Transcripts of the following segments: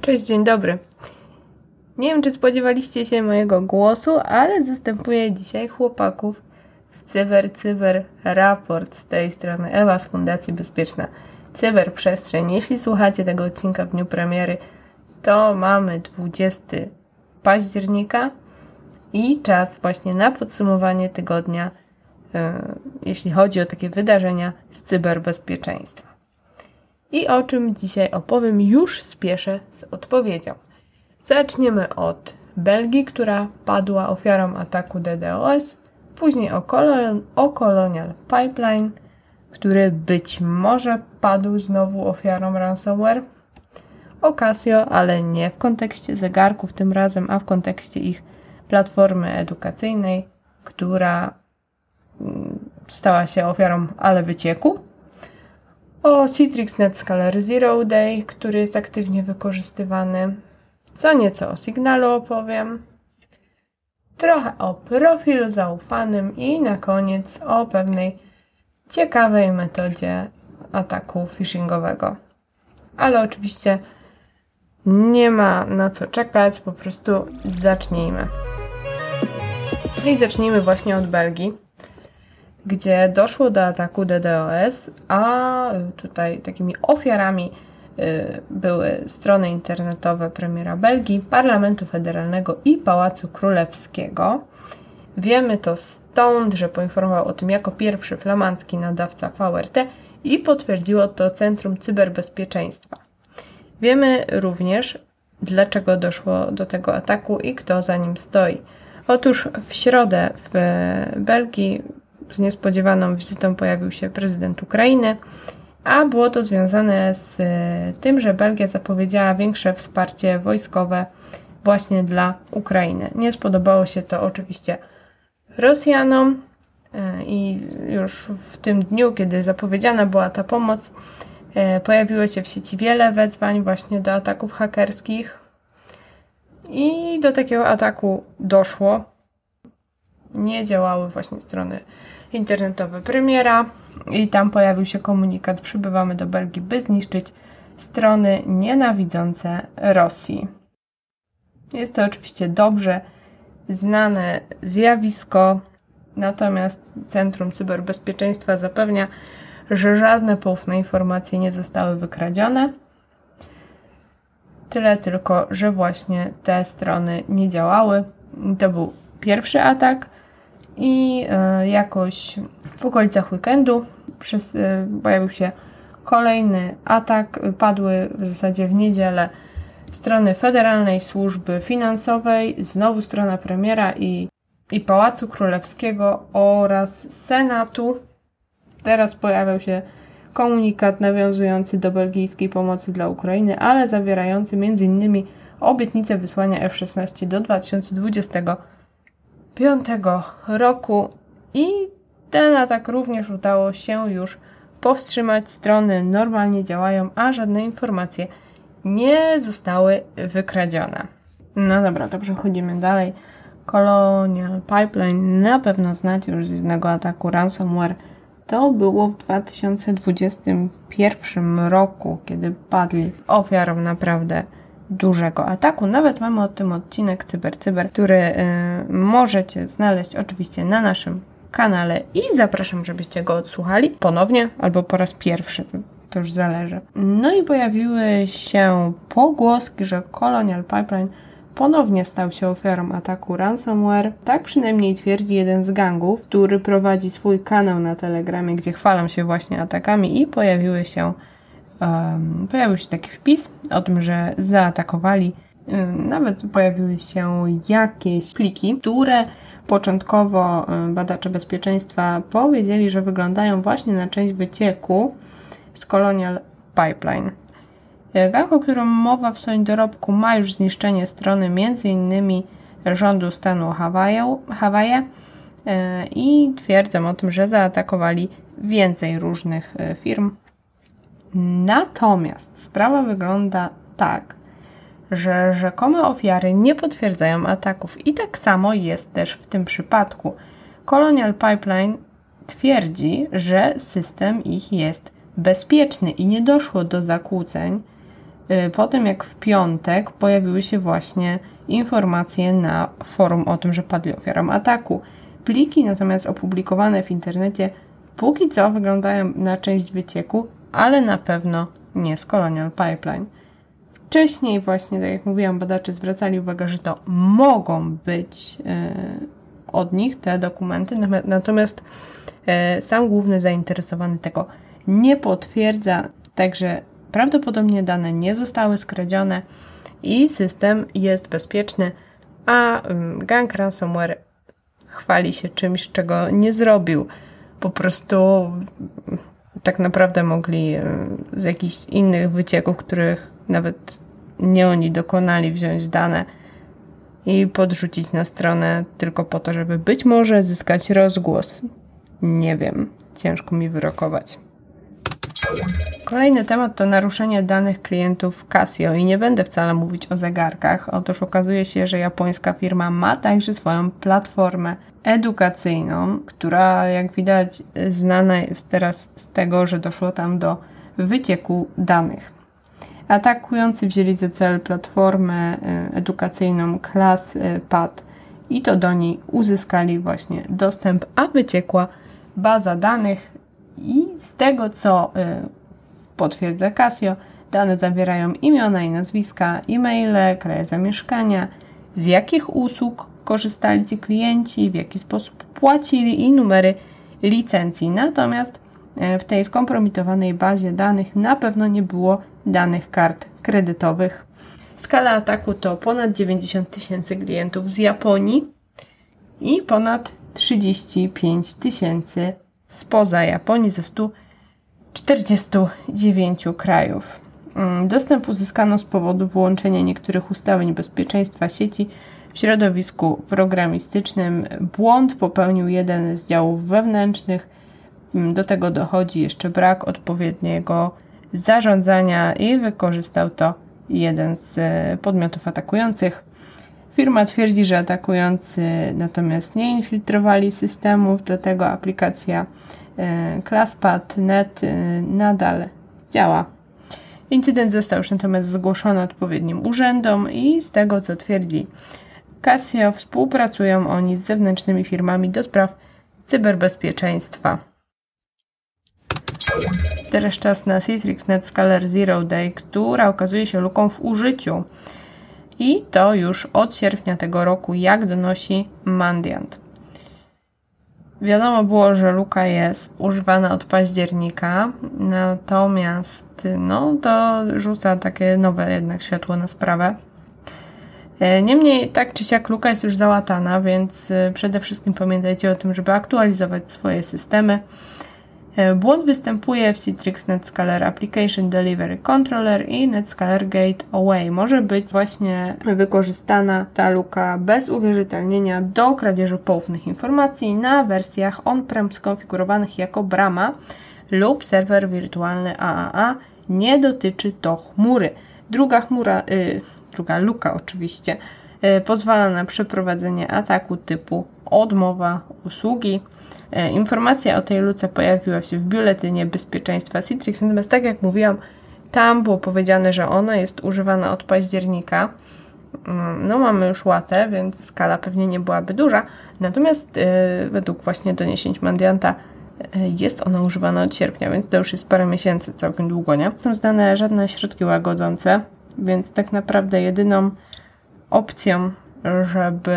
Cześć, dzień dobry. Nie wiem, czy spodziewaliście się mojego głosu, ale zastępuję dzisiaj chłopaków w Cyber Cyber Raport z tej strony Ewa z Fundacji Bezpieczna Cyberprzestrzeń. Jeśli słuchacie tego odcinka w dniu premiery, to mamy 20 października i czas właśnie na podsumowanie tygodnia, yy, jeśli chodzi o takie wydarzenia z cyberbezpieczeństwa. I o czym dzisiaj opowiem, już spieszę z odpowiedzią. Zaczniemy od Belgii, która padła ofiarą ataku DDoS, później o, kolon o Colonial Pipeline, który być może padł znowu ofiarą ransomware, o Casio, ale nie w kontekście zegarków tym razem, a w kontekście ich platformy edukacyjnej, która mm, stała się ofiarą ale wycieku. O Citrix NetScaler Zero Day, który jest aktywnie wykorzystywany. Co nieco o Signalu opowiem. Trochę o profilu zaufanym i na koniec o pewnej ciekawej metodzie ataku phishingowego. Ale oczywiście nie ma na co czekać, po prostu zacznijmy. No i zacznijmy właśnie od Belgii, gdzie doszło do ataku DDoS, a tutaj takimi ofiarami y, były strony internetowe premiera Belgii, Parlamentu Federalnego i Pałacu Królewskiego. Wiemy to stąd, że poinformował o tym jako pierwszy flamandzki nadawca VRT i potwierdziło to Centrum Cyberbezpieczeństwa. Wiemy również, dlaczego doszło do tego ataku i kto za nim stoi. Otóż w środę w Belgii z niespodziewaną wizytą pojawił się prezydent Ukrainy, a było to związane z tym, że Belgia zapowiedziała większe wsparcie wojskowe właśnie dla Ukrainy. Nie spodobało się to oczywiście Rosjanom e, i już w tym dniu, kiedy zapowiedziana była ta pomoc, e, pojawiło się w sieci wiele wezwań właśnie do ataków hakerskich i do takiego ataku doszło. Nie działały właśnie strony internetowe premiera i tam pojawił się komunikat przybywamy do Belgii, by zniszczyć strony nienawidzące Rosji. Jest to oczywiście dobrze znane zjawisko, natomiast Centrum Cyberbezpieczeństwa zapewnia, że żadne poufne informacje nie zostały wykradzione. Tyle tylko, że właśnie te strony nie działały. To był pierwszy atak i e, jakoś w okolicach weekendu przez, e, pojawił się kolejny atak. Padły w zasadzie w niedzielę strony Federalnej Służby Finansowej, znowu strona premiera i, i Pałacu Królewskiego oraz Senatu. Teraz pojawiał się komunikat nawiązujący do belgijskiej pomocy dla Ukrainy, ale zawierający m.in. obietnicę wysłania F-16 do 2025 roku i ten atak również udało się już powstrzymać. Strony normalnie działają, a żadne informacje nie zostały wykradzione. No dobra, to przechodzimy dalej. Colonial Pipeline na pewno znacie już z jednego ataku ransomware. To było w 2021 roku, kiedy padli ofiarą naprawdę dużego ataku. Nawet mamy o tym odcinek Cyber Cyber, który yy, możecie znaleźć oczywiście na naszym kanale i zapraszam, żebyście go odsłuchali ponownie albo po raz pierwszy to już zależy. No i pojawiły się pogłoski, że Colonial Pipeline ponownie stał się ofiarą ataku ransomware. Tak przynajmniej twierdzi jeden z gangów, który prowadzi swój kanał na Telegramie, gdzie chwalą się właśnie atakami i pojawiły się um, pojawił się taki wpis o tym, że zaatakowali. Nawet pojawiły się jakieś pliki, które początkowo badacze bezpieczeństwa powiedzieli, że wyglądają właśnie na część wycieku z Colonial Pipeline. Gang, o którym mowa w swoim dorobku, ma już zniszczenie strony m.in. rządu stanu Hawaje, Hawaje e, i twierdzą o tym, że zaatakowali więcej różnych e, firm. Natomiast sprawa wygląda tak, że rzekome ofiary nie potwierdzają ataków i tak samo jest też w tym przypadku. Colonial Pipeline twierdzi, że system ich jest bezpieczny i nie doszło do zakłóceń po tym, jak w piątek pojawiły się właśnie informacje na forum o tym, że padli ofiarą ataku. Pliki natomiast opublikowane w internecie póki co wyglądają na część wycieku, ale na pewno nie z Colonial Pipeline. Wcześniej właśnie, tak jak mówiłam, badacze zwracali uwagę, że to mogą być yy, od nich te dokumenty, natomiast yy, sam główny zainteresowany tego nie potwierdza, także prawdopodobnie dane nie zostały skradzione i system jest bezpieczny, a gang ransomware chwali się czymś, czego nie zrobił. Po prostu tak naprawdę mogli z jakichś innych wycieków, których nawet nie oni dokonali, wziąć dane i podrzucić na stronę tylko po to, żeby być może zyskać rozgłos. Nie wiem, ciężko mi wyrokować. Kolejny temat to naruszenie danych klientów Casio i nie będę wcale mówić o zegarkach. Otóż okazuje się, że japońska firma ma także swoją platformę edukacyjną, która jak widać znana jest teraz z tego, że doszło tam do wycieku danych. Atakujący wzięli za cel platformę e, edukacyjną ClassPad i to do niej uzyskali właśnie dostęp, a wyciekła baza danych i z tego, co y, potwierdza Casio, dane zawierają imiona i nazwiska, e-maile, kraje zamieszkania, z jakich usług korzystali ci klienci, w jaki sposób płacili i numery licencji. Natomiast y, w tej skompromitowanej bazie danych na pewno nie było danych kart kredytowych. Skala ataku to ponad 90 tysięcy klientów z Japonii i ponad 35 tysięcy spoza Japonii ze 149 krajów. Mm, dostęp uzyskano z powodu wyłączenia niektórych ustawień bezpieczeństwa sieci w środowisku programistycznym. Błąd popełnił jeden z działów wewnętrznych. Mm, do tego dochodzi jeszcze brak odpowiedniego zarządzania i wykorzystał to jeden z e, podmiotów atakujących. Firma twierdzi, że atakujący natomiast nie infiltrowali systemów, dlatego aplikacja e, ClassPad.net e, nadal działa. Incydent został już natomiast zgłoszony odpowiednim urzędom i z tego co twierdzi Casio współpracują oni z zewnętrznymi firmami do spraw cyberbezpieczeństwa. Teraz czas na Citrix NetScaler Zero Day, która okazuje się luką w użyciu. I to już od sierpnia tego roku, jak donosi Mandiant. Wiadomo było, że luka jest używana od października, natomiast no, to rzuca takie nowe jednak światło na sprawę. E, niemniej, tak czy siak, luka jest już załatana, więc e, przede wszystkim pamiętajcie o tym, żeby aktualizować swoje systemy. E, błąd występuje w Citrix NetScaler Application Delivery Controller i NetScaler Gate Away. Może być właśnie wykorzystana ta luka bez uwierzytelnienia do kradzieży poufnych informacji na wersjach on-prem skonfigurowanych jako brama lub serwer wirtualny AAA. Nie dotyczy to chmury. Druga chmura, yy, druga luka oczywiście, yy, pozwala na przeprowadzenie ataku typu odmowa usługi informacja o tej luce pojawiła się w biuletynie bezpieczeństwa Citrix, natomiast tak jak mówiłam, tam było powiedziane, że ona jest używana od października. Mm, no, mamy już łatę, więc skala pewnie nie byłaby duża. Natomiast yy, według właśnie doniesień Mandianta yy, jest ona używana od sierpnia, więc to już jest parę miesięcy, całkiem długo, nie? Są znane żadne środki łagodzące, więc tak naprawdę jedyną opcją, żeby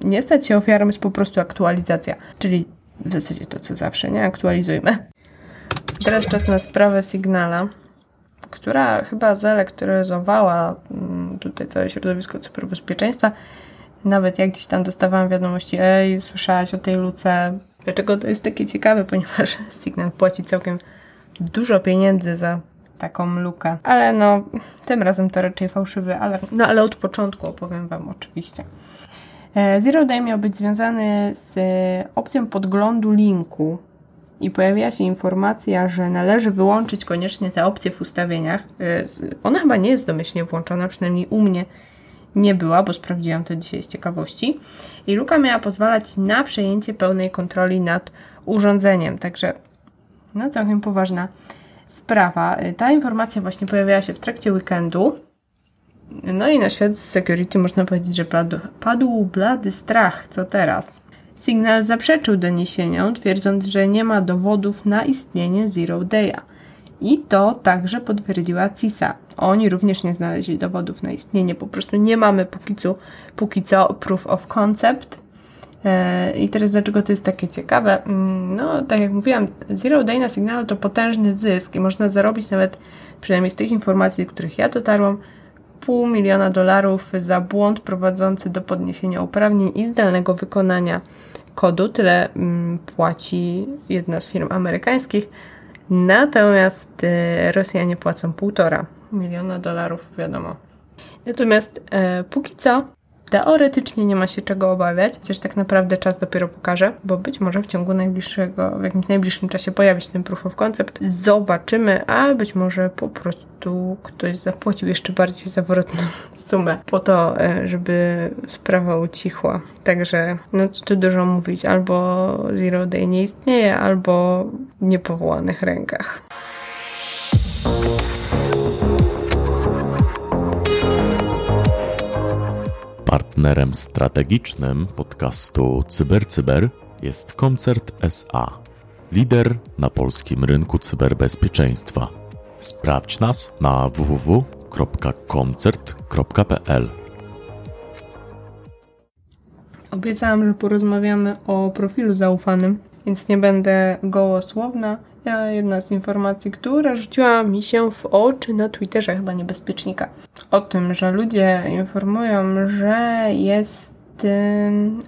nie stać się ofiarą, jest po prostu aktualizacja. Czyli w zasadzie to co zawsze, nie? Aktualizujmy. Teraz czas na sprawę Signala, która chyba zelektryzowała mm, tutaj całe środowisko cyberbezpieczeństwa. Nawet jak gdzieś tam dostawałam wiadomości, ej, słyszałaś o tej luce. Dlaczego to jest takie ciekawe? Ponieważ Signal płaci całkiem dużo pieniędzy za taką lukę. Ale no, tym razem to raczej fałszywy alarm. No ale od początku opowiem Wam oczywiście. E, Zero Day miał być związany z opcją podglądu linku i pojawiła się informacja, że należy wyłączyć koniecznie te opcje w ustawieniach. E, ona chyba nie jest domyślnie włączona, przynajmniej u mnie nie była, bo sprawdziłam to dzisiaj z ciekawości. I luka miała pozwalać na przejęcie pełnej kontroli nad urządzeniem. Także no całkiem poważna sprawa. Ta informacja właśnie pojawiła się w trakcie weekendu. No i na świat security można powiedzieć, że padł, padł blady strach. Co teraz? Signal zaprzeczył doniesieniom, twierdząc, że nie ma dowodów na istnienie Zero Day'a. I to także potwierdziła CISA. Oni również nie znaleźli dowodów na istnienie, po prostu nie mamy póki co, póki co proof of concept. E, I teraz dlaczego to jest takie ciekawe? Mm, no, tak jak mówiłam, Zero Day na sygnalu to potężny zysk i można zarobić nawet, przynajmniej z tych informacji, których ja dotarłam, pół miliona dolarów za błąd prowadzący do podniesienia uprawnień i zdalnego wykonania kodu. Tyle mm, płaci jedna z firm amerykańskich. Natomiast y, Rosjanie płacą półtora miliona dolarów, wiadomo. Natomiast e, póki co Teoretycznie nie ma się czego obawiać, chociaż tak naprawdę czas dopiero pokaże, bo być może w ciągu najbliższego, w jakimś najbliższym czasie pojawi się ten proof of concept. Zobaczymy, a być może po prostu ktoś zapłacił jeszcze bardziej zawrotną sumę po to, e, żeby sprawa ucichła. Także, no co tu dużo mówić, albo Zero Day nie istnieje, albo w niepowołanych rękach. Partnerem strategicznym podcastu CyberCyber jest Koncert SA, lider na polskim rynku cyberbezpieczeństwa. Sprawdź nas na www.koncert.pl. Obiecałam, że porozmawiamy o profilu zaufanym, więc nie będę gołosłowna. Jedna z informacji, która rzuciła mi się w oczy na Twitterze, chyba niebezpiecznika, o tym, że ludzie informują, że jest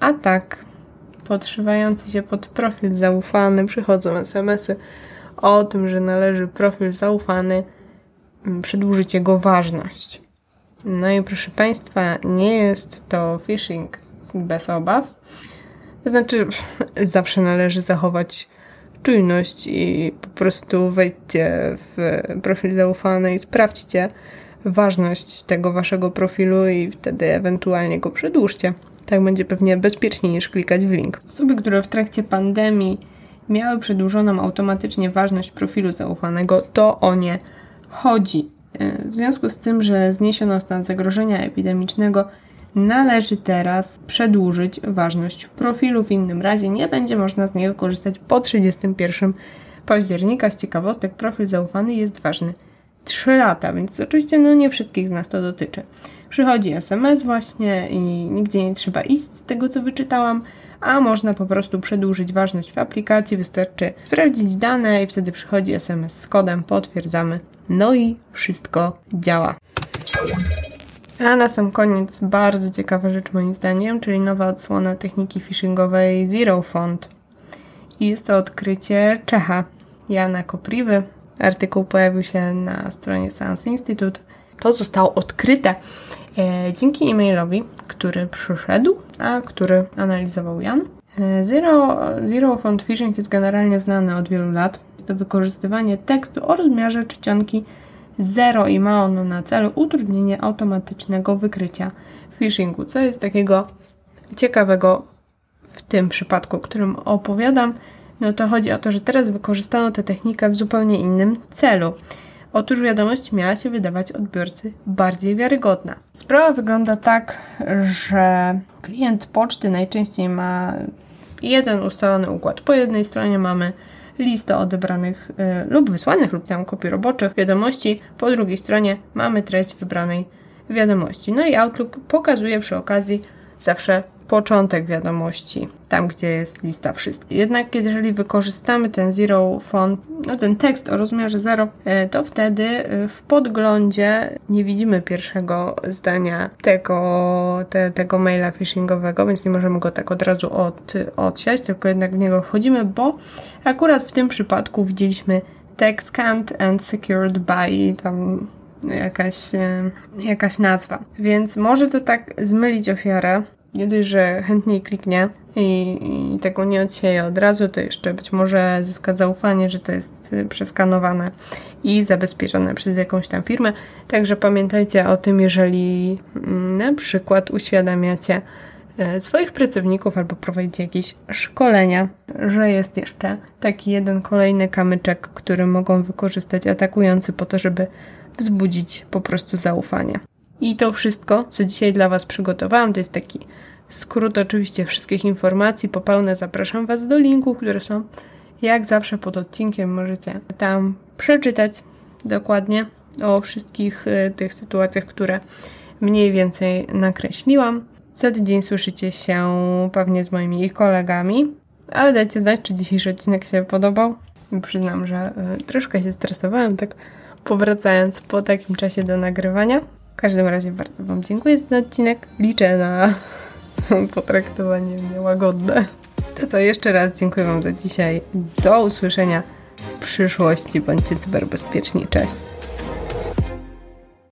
atak podszywający się pod profil zaufany. Przychodzą SMS-y o tym, że należy profil zaufany przedłużyć jego ważność. No i proszę Państwa, nie jest to phishing bez obaw. To znaczy, zawsze należy zachować czujność i po prostu wejdźcie w profil zaufany i sprawdźcie ważność tego waszego profilu i wtedy ewentualnie go przedłużcie. Tak będzie pewnie bezpieczniej niż klikać w link. Osoby, które w trakcie pandemii miały przedłużoną automatycznie ważność profilu zaufanego, to o nie chodzi. W związku z tym, że zniesiono stan zagrożenia epidemicznego, należy teraz przedłużyć ważność profilu. W innym razie nie będzie można z niego korzystać po 31 października. Z ciekawostek profil zaufany jest ważny 3 lata, więc oczywiście no nie wszystkich z nas to dotyczy. Przychodzi SMS właśnie i nigdzie nie trzeba iść z tego co wyczytałam, a można po prostu przedłużyć ważność w aplikacji, wystarczy sprawdzić dane i wtedy przychodzi SMS z kodem, potwierdzamy, no i wszystko działa. A na sam koniec bardzo ciekawa rzecz moim zdaniem, czyli nowa odsłona techniki phishingowej Zero Font. I jest to odkrycie Czecha Jana Kopriwy. Artykuł pojawił się na stronie Sans Institute. To zostało odkryte e, dzięki e-mailowi, który przyszedł, a który analizował Jan. E, Zero, Zero Font Phishing jest generalnie znany od wielu lat. Jest to wykorzystywanie tekstu o rozmiarze czcionki 0 i ma ono na celu utrudnienie automatycznego wykrycia phishingu. Co jest takiego ciekawego w tym przypadku, o którym opowiadam? No to chodzi o to, że teraz wykorzystano tę technikę w zupełnie innym celu. Otóż wiadomość miała się wydawać odbiorcy bardziej wiarygodna. Sprawa wygląda tak, że klient poczty najczęściej ma jeden ustalony układ. Po jednej stronie mamy listę odebranych y, lub wysłanych lub tam kopii roboczych wiadomości. Po drugiej stronie mamy treść wybranej wiadomości. No i Outlook pokazuje przy okazji zawsze początek wiadomości, tam gdzie jest lista wszystkich. Jednak jeżeli wykorzystamy ten zero font, no ten tekst o rozmiarze 0, e, to wtedy e, w podglądzie nie widzimy pierwszego zdania tego, te, tego maila phishingowego, więc nie możemy go tak od razu od, odsiać, tylko jednak w niego wchodzimy, bo akurat w tym przypadku widzieliśmy text scanned and secured by tam jakaś, e, jakaś nazwa. Więc może to tak zmylić ofiarę, nie dość, że chętniej kliknie i, i tego nie odsieje od razu, to jeszcze być może zyska zaufanie, że to jest y, przeskanowane i zabezpieczone przez jakąś tam firmę. Także pamiętajcie o tym, jeżeli mm, na przykład uświadamiacie y, swoich pracowników albo prowadzicie jakieś szkolenia, że jest jeszcze taki jeden kolejny kamyczek, który mogą wykorzystać atakujący po to, żeby wzbudzić po prostu zaufanie. I to wszystko, co dzisiaj dla Was przygotowałam, to jest taki skrót oczywiście wszystkich informacji. Po pełne zapraszam Was do linków, które są jak zawsze pod odcinkiem. Możecie tam przeczytać dokładnie o wszystkich y, tych sytuacjach, które mniej więcej nakreśliłam. Za tydzień słyszycie się pewnie z moimi kolegami, ale dajcie znać, czy dzisiejszy odcinek się podobał. Przyznam, że y, troszkę się stresowałem, tak powracając po takim czasie do nagrywania. W każdym razie bardzo Wam dziękuję za ten odcinek. Liczę na potraktowanie mnie łagodne. To co, jeszcze raz dziękuję Wam za dzisiaj. Do usłyszenia w przyszłości. Bądźcie cyberbezpieczni. Cześć.